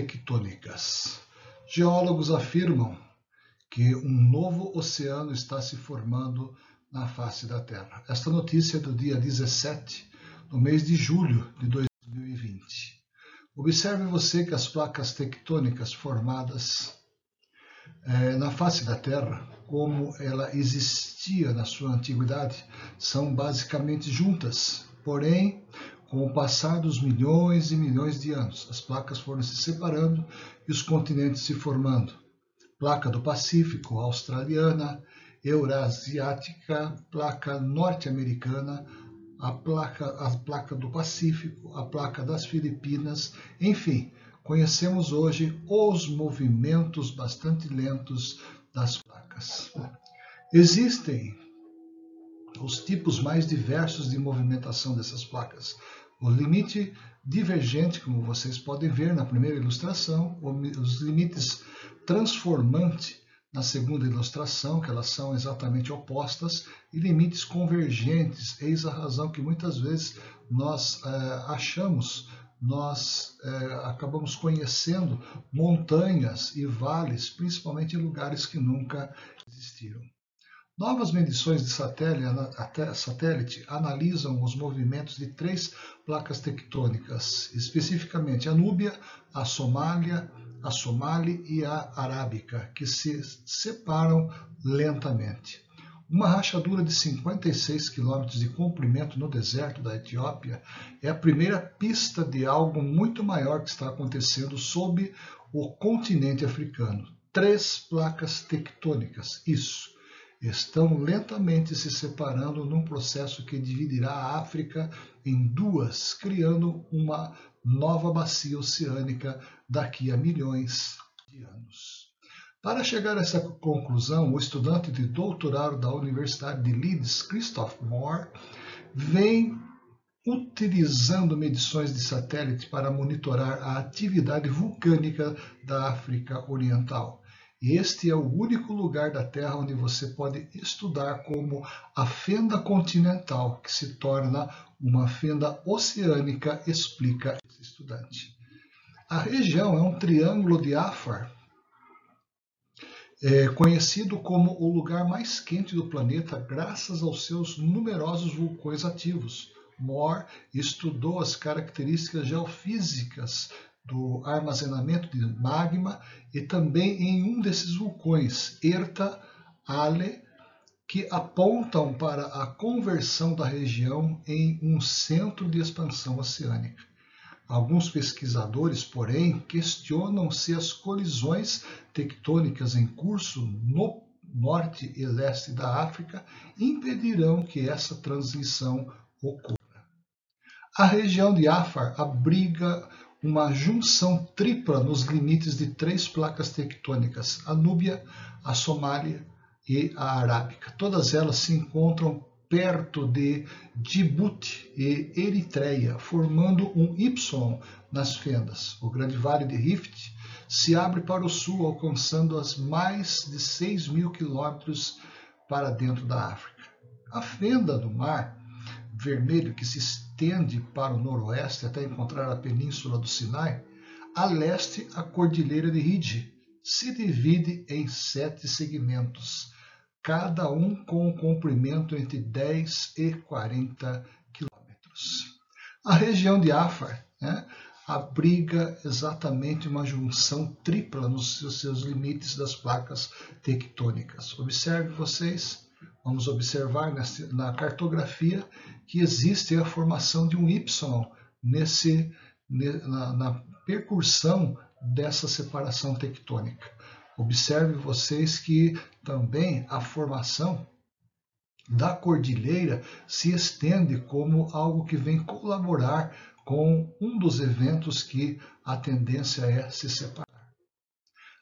tectônicas. Geólogos afirmam que um novo oceano está se formando na face da Terra. Esta notícia é do dia 17, no mês de julho de 2020. Observe você que as placas tectônicas formadas é, na face da Terra, como ela existia na sua antiguidade, são basicamente juntas. Porém, com o passar dos milhões e milhões de anos, as placas foram se separando e os continentes se formando. Placa do Pacífico, australiana, eurasiática, placa norte-americana, a placa, a placa do Pacífico, a placa das Filipinas, enfim, conhecemos hoje os movimentos bastante lentos das placas. Existem os tipos mais diversos de movimentação dessas placas. O limite divergente, como vocês podem ver na primeira ilustração, os limites transformante na segunda ilustração, que elas são exatamente opostas, e limites convergentes, eis a razão que muitas vezes nós é, achamos nós é, acabamos conhecendo montanhas e vales, principalmente em lugares que nunca existiram. Novas medições de satélite, analisam os movimentos de três placas tectônicas, especificamente a Núbia, a Somália, a Somali e a Arábica, que se separam lentamente. Uma rachadura de 56 quilômetros de comprimento no deserto da Etiópia é a primeira pista de algo muito maior que está acontecendo sob o continente africano. Três placas tectônicas, isso, estão lentamente se separando num processo que dividirá a África em duas, criando uma nova bacia oceânica daqui a milhões de anos. Para chegar a essa conclusão, o estudante de doutorado da Universidade de Leeds, Christoph Moore, vem utilizando medições de satélite para monitorar a atividade vulcânica da África Oriental. Este é o único lugar da Terra onde você pode estudar como a fenda continental, que se torna uma fenda oceânica, explica esse estudante. A região é um triângulo de Afar, é conhecido como o lugar mais quente do planeta graças aos seus numerosos vulcões ativos. Moore estudou as características geofísicas do armazenamento de magma e também em um desses vulcões, Erta Ale, que apontam para a conversão da região em um centro de expansão oceânica. Alguns pesquisadores, porém, questionam se as colisões tectônicas em curso no norte e leste da África impedirão que essa transição ocorra. A região de Afar abriga uma junção tripla nos limites de três placas tectônicas, a Núbia, a Somália e a Arábica. Todas elas se encontram perto de Djibouti e Eritreia, formando um Y nas fendas. O Grande Vale de Rift se abre para o sul, alcançando as mais de 6 mil quilômetros para dentro da África. A fenda do Mar Vermelho, que se estende para o noroeste até encontrar a Península do Sinai, a leste a Cordilheira de Ride, se divide em sete segmentos cada um com um comprimento entre 10 e 40 quilômetros. A região de Afar né, abriga exatamente uma junção tripla nos seus limites das placas tectônicas. Observe vocês, vamos observar na cartografia que existe a formação de um Y nesse, na, na percursão dessa separação tectônica. Observe vocês que também a formação da cordilheira se estende como algo que vem colaborar com um dos eventos que a tendência é se separar.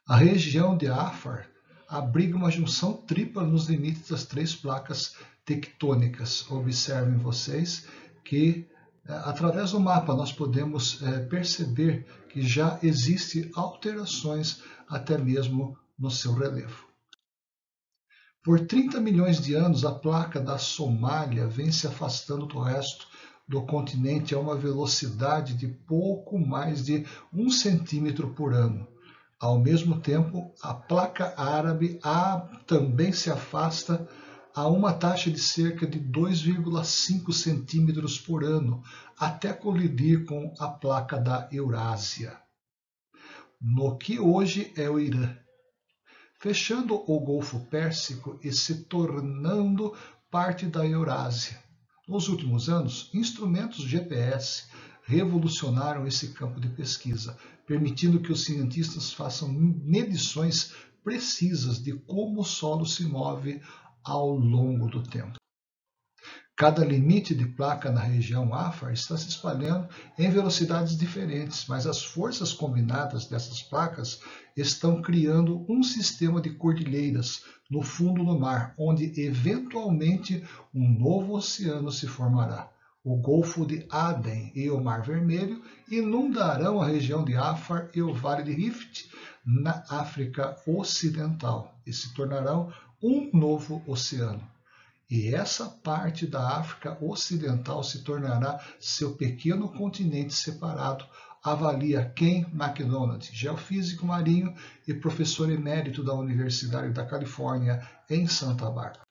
A região de Afar abriga uma junção tripla nos limites das três placas tectônicas. Observem vocês que é, através do mapa nós podemos é, perceber que já existem alterações até mesmo no seu relevo. Por 30 milhões de anos, a placa da Somália vem se afastando do resto do continente a uma velocidade de pouco mais de um centímetro por ano. Ao mesmo tempo, a placa árabe a, também se afasta a uma taxa de cerca de 2,5 centímetros por ano, até colidir com a placa da Eurásia, no que hoje é o Irã, fechando o Golfo Pérsico e se tornando parte da Eurásia. Nos últimos anos, instrumentos GPS revolucionaram esse campo de pesquisa, permitindo que os cientistas façam medições precisas de como o solo se move ao longo do tempo. Cada limite de placa na região AFAR está se espalhando em velocidades diferentes, mas as forças combinadas dessas placas estão criando um sistema de cordilheiras no fundo do mar, onde eventualmente um novo oceano se formará. O Golfo de Aden e o Mar Vermelho inundarão a região de Afar e o Vale de Rift na África Ocidental e se tornarão um novo oceano. E essa parte da África Ocidental se tornará seu pequeno continente separado, avalia Ken McDonald, geofísico marinho e professor emérito da Universidade da Califórnia em Santa Bárbara.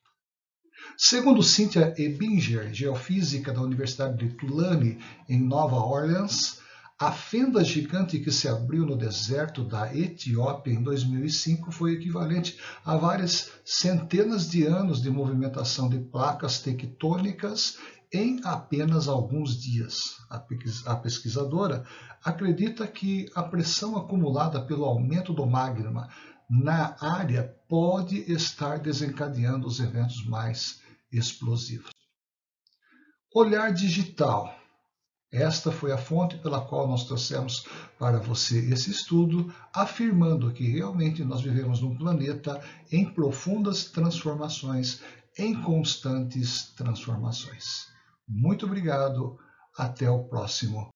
Segundo Cynthia Ebinger, geofísica da Universidade de Tulane, em Nova Orleans, a fenda gigante que se abriu no deserto da Etiópia em 2005 foi equivalente a várias centenas de anos de movimentação de placas tectônicas em apenas alguns dias. A pesquisadora acredita que a pressão acumulada pelo aumento do magma na área pode estar desencadeando os eventos mais explosivos. Olhar digital esta foi a fonte pela qual nós trouxemos para você esse estudo, afirmando que realmente nós vivemos num planeta em profundas transformações, em constantes transformações. Muito obrigado, até o próximo